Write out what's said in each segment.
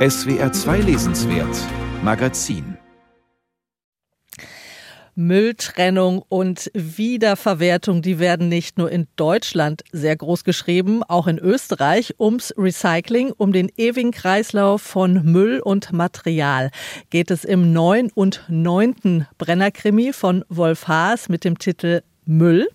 SWR 2 Lesenswert Magazin Mülltrennung und Wiederverwertung, die werden nicht nur in Deutschland sehr groß geschrieben, auch in Österreich ums Recycling, um den ewigen Kreislauf von Müll und Material geht es im neuen und neunten Brennerkrimi von Wolf Haas mit dem Titel Müll.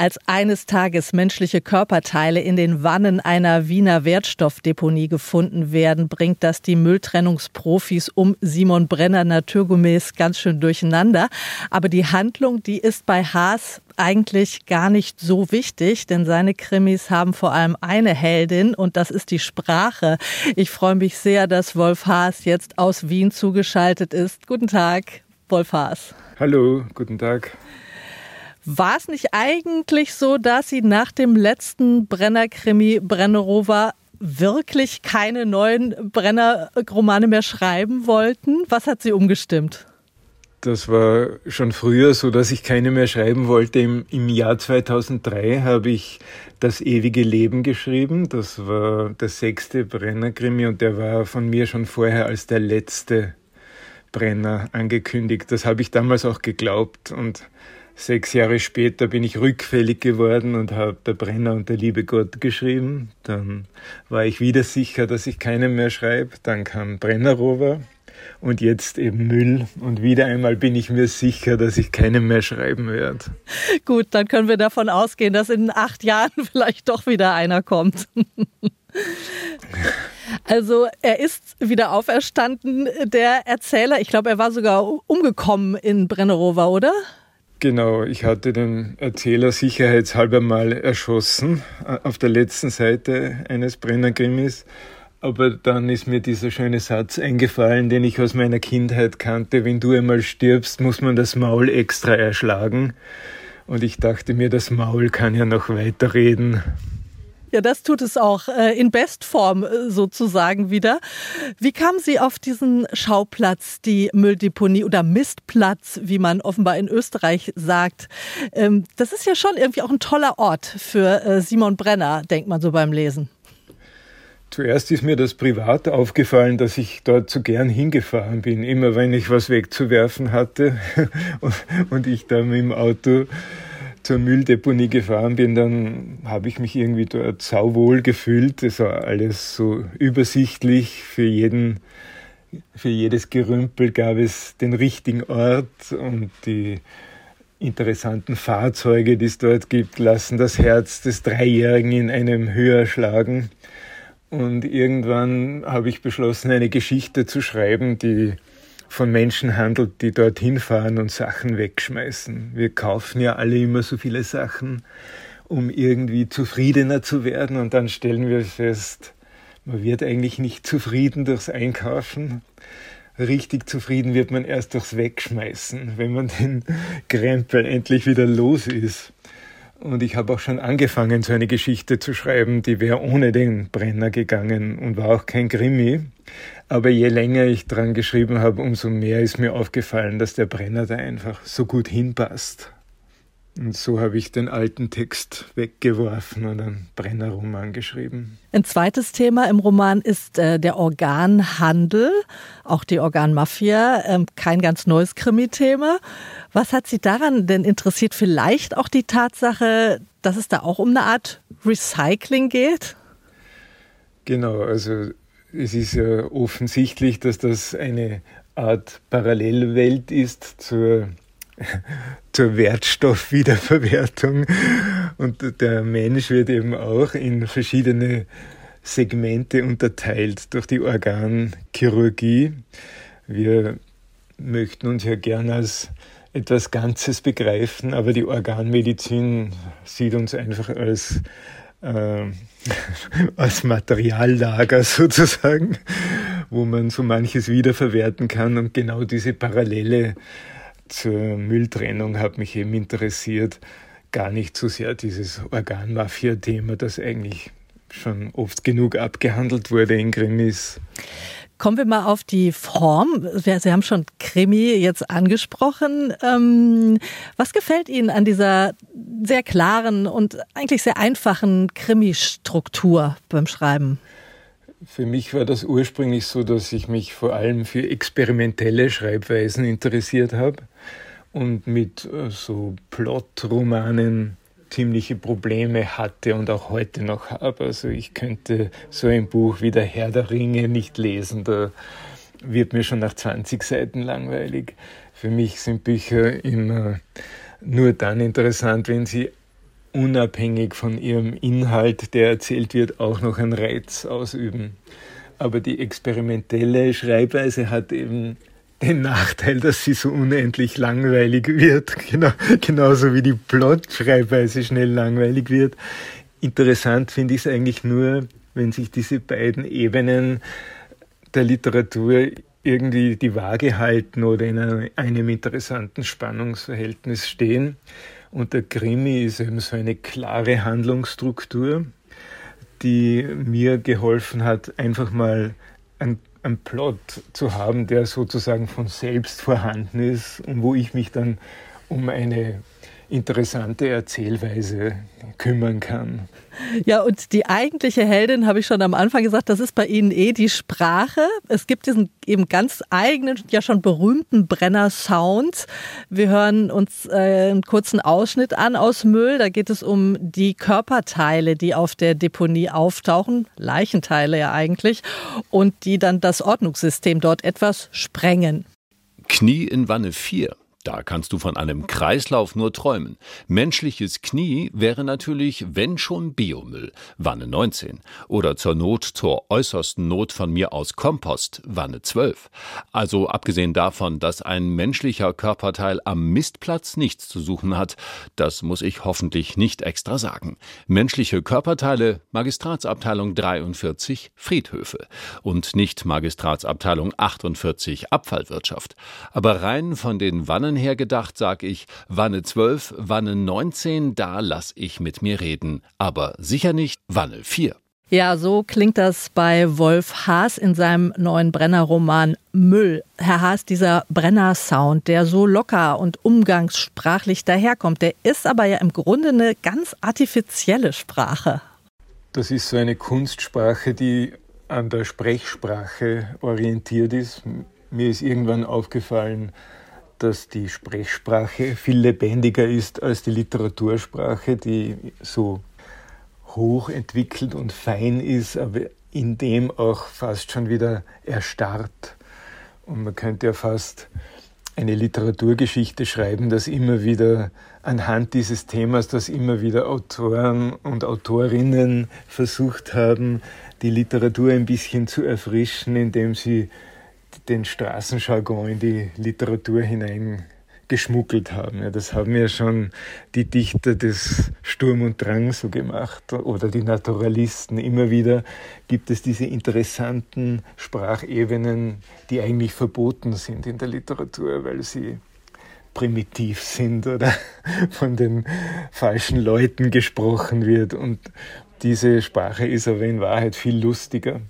Als eines Tages menschliche Körperteile in den Wannen einer Wiener Wertstoffdeponie gefunden werden, bringt das die Mülltrennungsprofis um Simon Brenner naturgemäß ganz schön durcheinander. Aber die Handlung, die ist bei Haas eigentlich gar nicht so wichtig, denn seine Krimis haben vor allem eine Heldin und das ist die Sprache. Ich freue mich sehr, dass Wolf Haas jetzt aus Wien zugeschaltet ist. Guten Tag, Wolf Haas. Hallo, guten Tag. War es nicht eigentlich so, dass Sie nach dem letzten Brenner-Krimi Brennerova wirklich keine neuen Brenner-Romane mehr schreiben wollten? Was hat Sie umgestimmt? Das war schon früher so, dass ich keine mehr schreiben wollte. Im, Im, Jahr 2003 habe ich Das ewige Leben geschrieben. Das war der sechste Brenner-Krimi und der war von mir schon vorher als der letzte Brenner angekündigt. Das habe ich damals auch geglaubt und Sechs Jahre später bin ich rückfällig geworden und habe Der Brenner und der liebe Gott geschrieben. Dann war ich wieder sicher, dass ich keinen mehr schreibe. Dann kam Brennerrover und jetzt eben Müll. Und wieder einmal bin ich mir sicher, dass ich keinen mehr schreiben werde. Gut, dann können wir davon ausgehen, dass in acht Jahren vielleicht doch wieder einer kommt. Also er ist wieder auferstanden, der Erzähler. Ich glaube, er war sogar umgekommen in Brennerova, oder? Genau, ich hatte den Erzähler sicherheitshalber mal erschossen auf der letzten Seite eines Brennergrimmis. Aber dann ist mir dieser schöne Satz eingefallen, den ich aus meiner Kindheit kannte. Wenn du einmal stirbst, muss man das Maul extra erschlagen. Und ich dachte mir, das Maul kann ja noch weiterreden. Ja, das tut es auch äh, in Bestform äh, sozusagen wieder. Wie kamen Sie auf diesen Schauplatz, die Mülldeponie oder Mistplatz, wie man offenbar in Österreich sagt? Ähm, das ist ja schon irgendwie auch ein toller Ort für äh, Simon Brenner, denkt man so beim Lesen. Zuerst ist mir das privat aufgefallen, dass ich dort zu gern hingefahren bin. Immer wenn ich was wegzuwerfen hatte und ich da mit dem Auto zur Mülldeponie gefahren bin, dann habe ich mich irgendwie dort sauwohl gefühlt. Es war alles so übersichtlich. Für jeden, für jedes Gerümpel gab es den richtigen Ort und die interessanten Fahrzeuge, die es dort gibt, lassen das Herz des Dreijährigen in einem höher schlagen. Und irgendwann habe ich beschlossen, eine Geschichte zu schreiben, die von Menschen handelt, die dorthin fahren und Sachen wegschmeißen. Wir kaufen ja alle immer so viele Sachen, um irgendwie zufriedener zu werden und dann stellen wir fest, man wird eigentlich nicht zufrieden durchs Einkaufen. Richtig zufrieden wird man erst durchs Wegschmeißen, wenn man den Krempel endlich wieder los ist. Und ich habe auch schon angefangen, so eine Geschichte zu schreiben, die wäre ohne den Brenner gegangen und war auch kein Krimi. Aber je länger ich dran geschrieben habe, umso mehr ist mir aufgefallen, dass der Brenner da einfach so gut hinpasst. Und so habe ich den alten Text weggeworfen und einen Brennerroman geschrieben. Ein zweites Thema im Roman ist äh, der Organhandel, auch die Organmafia. Ähm, kein ganz neues Krimi-Thema. Was hat Sie daran denn interessiert? Vielleicht auch die Tatsache, dass es da auch um eine Art Recycling geht? Genau, also es ist ja offensichtlich, dass das eine Art Parallelwelt ist zur zur Wertstoffwiederverwertung. Und der Mensch wird eben auch in verschiedene Segmente unterteilt durch die Organchirurgie. Wir möchten uns ja gern als etwas Ganzes begreifen, aber die Organmedizin sieht uns einfach als, äh, als Materiallager sozusagen, wo man so manches wiederverwerten kann und genau diese Parallele zur Mülltrennung hat mich eben interessiert. Gar nicht so sehr dieses Organmafia-Thema, das eigentlich schon oft genug abgehandelt wurde in Krimis. Kommen wir mal auf die Form. Sie haben schon Krimi jetzt angesprochen. Ähm, was gefällt Ihnen an dieser sehr klaren und eigentlich sehr einfachen Krimi-Struktur beim Schreiben? Für mich war das ursprünglich so, dass ich mich vor allem für experimentelle Schreibweisen interessiert habe und mit äh, so Plotromanen ziemliche Probleme hatte und auch heute noch habe. Also ich könnte so ein Buch wie Der Herr der Ringe nicht lesen, da wird mir schon nach 20 Seiten langweilig. Für mich sind Bücher immer nur dann interessant, wenn sie unabhängig von ihrem Inhalt, der erzählt wird, auch noch einen Reiz ausüben. Aber die experimentelle Schreibweise hat eben den Nachteil, dass sie so unendlich langweilig wird, genau, genauso wie die Plot-Schreibweise schnell langweilig wird. Interessant finde ich es eigentlich nur, wenn sich diese beiden Ebenen der Literatur irgendwie die Waage halten oder in einem interessanten Spannungsverhältnis stehen. Und der Krimi ist eben so eine klare Handlungsstruktur, die mir geholfen hat, einfach mal einen, einen Plot zu haben, der sozusagen von selbst vorhanden ist und wo ich mich dann um eine interessante Erzählweise kümmern kann. Ja, und die eigentliche Heldin, habe ich schon am Anfang gesagt, das ist bei Ihnen eh die Sprache. Es gibt diesen eben ganz eigenen, ja schon berühmten Brenner-Sound. Wir hören uns äh, einen kurzen Ausschnitt an aus Müll. Da geht es um die Körperteile, die auf der Deponie auftauchen, Leichenteile ja eigentlich, und die dann das Ordnungssystem dort etwas sprengen. Knie in Wanne 4. Da kannst du von einem Kreislauf nur träumen. Menschliches Knie wäre natürlich, wenn schon Biomüll, Wanne 19. Oder zur Not, zur äußersten Not von mir aus Kompost, Wanne 12. Also abgesehen davon, dass ein menschlicher Körperteil am Mistplatz nichts zu suchen hat, das muss ich hoffentlich nicht extra sagen. Menschliche Körperteile, Magistratsabteilung 43, Friedhöfe. Und nicht Magistratsabteilung 48, Abfallwirtschaft. Aber rein von den Wannen Wannen her gedacht, sag ich, Wanne 12, Wanne 19, da lass ich mit mir reden. Aber sicher nicht Wanne 4. Ja, so klingt das bei Wolf Haas in seinem neuen Brenner-Roman Müll. Herr Haas, dieser Brenner-Sound, der so locker und umgangssprachlich daherkommt, der ist aber ja im Grunde eine ganz artifizielle Sprache. Das ist so eine Kunstsprache, die an der Sprechsprache orientiert ist. Mir ist irgendwann aufgefallen, dass die Sprechsprache viel lebendiger ist als die Literatursprache, die so hochentwickelt und fein ist, aber in dem auch fast schon wieder erstarrt. Und man könnte ja fast eine Literaturgeschichte schreiben, dass immer wieder anhand dieses Themas, dass immer wieder Autoren und Autorinnen versucht haben, die Literatur ein bisschen zu erfrischen, indem sie den Straßenjargon in die Literatur hineingeschmuggelt haben. Ja, das haben ja schon die Dichter des Sturm und Drang so gemacht oder die Naturalisten. Immer wieder gibt es diese interessanten Sprachebenen, die eigentlich verboten sind in der Literatur, weil sie primitiv sind oder von den falschen Leuten gesprochen wird. Und diese Sprache ist aber in Wahrheit viel lustiger.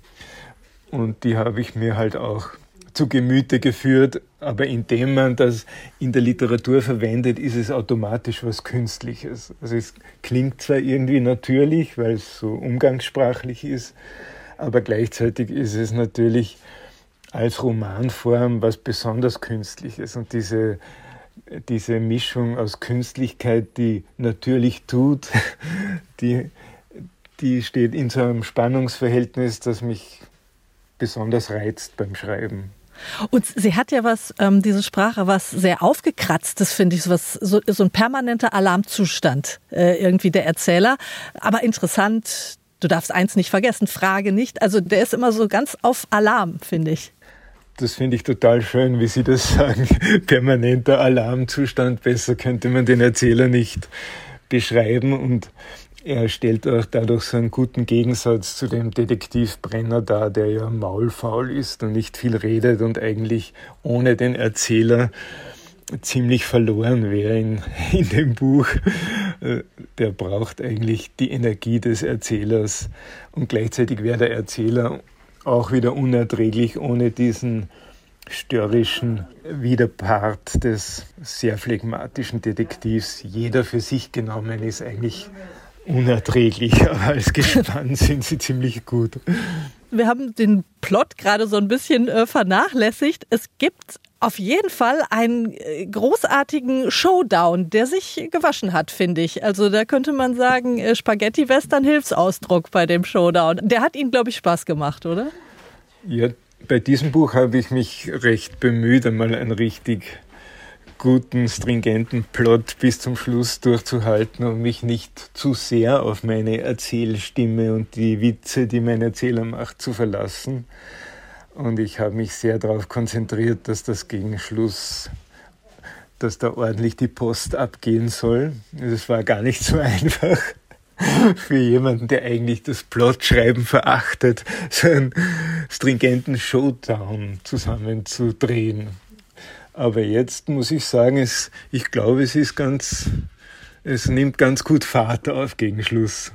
Und die habe ich mir halt auch zu Gemüte geführt, aber indem man das in der Literatur verwendet, ist es automatisch was Künstliches. Also es klingt zwar irgendwie natürlich, weil es so umgangssprachlich ist, aber gleichzeitig ist es natürlich als Romanform was besonders Künstliches und diese diese Mischung aus Künstlichkeit, die natürlich tut, die, die steht in so einem Spannungsverhältnis, das mich besonders reizt beim Schreiben. Und sie hat ja was, ähm, diese Sprache, was sehr aufgekratztes, finde ich, so, was, so, so ein permanenter Alarmzustand äh, irgendwie der Erzähler. Aber interessant, du darfst eins nicht vergessen, Frage nicht. Also der ist immer so ganz auf Alarm, finde ich. Das finde ich total schön, wie Sie das sagen. Permanenter Alarmzustand. Besser könnte man den Erzähler nicht beschreiben. Und er stellt auch dadurch so einen guten Gegensatz zu dem Detektiv Brenner dar, der ja maulfaul ist und nicht viel redet und eigentlich ohne den Erzähler ziemlich verloren wäre in, in dem Buch. Äh, der braucht eigentlich die Energie des Erzählers und gleichzeitig wäre der Erzähler auch wieder unerträglich ohne diesen störrischen Widerpart des sehr phlegmatischen Detektivs. Jeder für sich genommen ist eigentlich unerträglich, aber als Gespann sind sie ziemlich gut. Wir haben den Plot gerade so ein bisschen äh, vernachlässigt. Es gibt auf jeden Fall einen äh, großartigen Showdown, der sich gewaschen hat, finde ich. Also da könnte man sagen, äh, Spaghetti-Western Hilfsausdruck bei dem Showdown. Der hat Ihnen, glaube ich, Spaß gemacht, oder? Ja, bei diesem Buch habe ich mich recht bemüht, einmal ein richtig guten, stringenten Plot bis zum Schluss durchzuhalten und mich nicht zu sehr auf meine Erzählstimme und die Witze, die mein Erzähler macht, zu verlassen. Und ich habe mich sehr darauf konzentriert, dass das gegen Schluss, dass da ordentlich die Post abgehen soll. Es war gar nicht so einfach für jemanden, der eigentlich das Plotschreiben verachtet, so einen stringenten Showdown zusammenzudrehen. Aber jetzt muss ich sagen, es, ich glaube, es ist ganz, es nimmt ganz gut Fahrt auf gegen Schluss.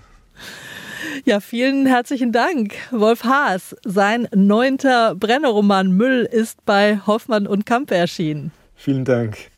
Ja, vielen herzlichen Dank, Wolf Haas. Sein neunter Brennerroman Müll ist bei Hoffmann und Kampe erschienen. Vielen Dank.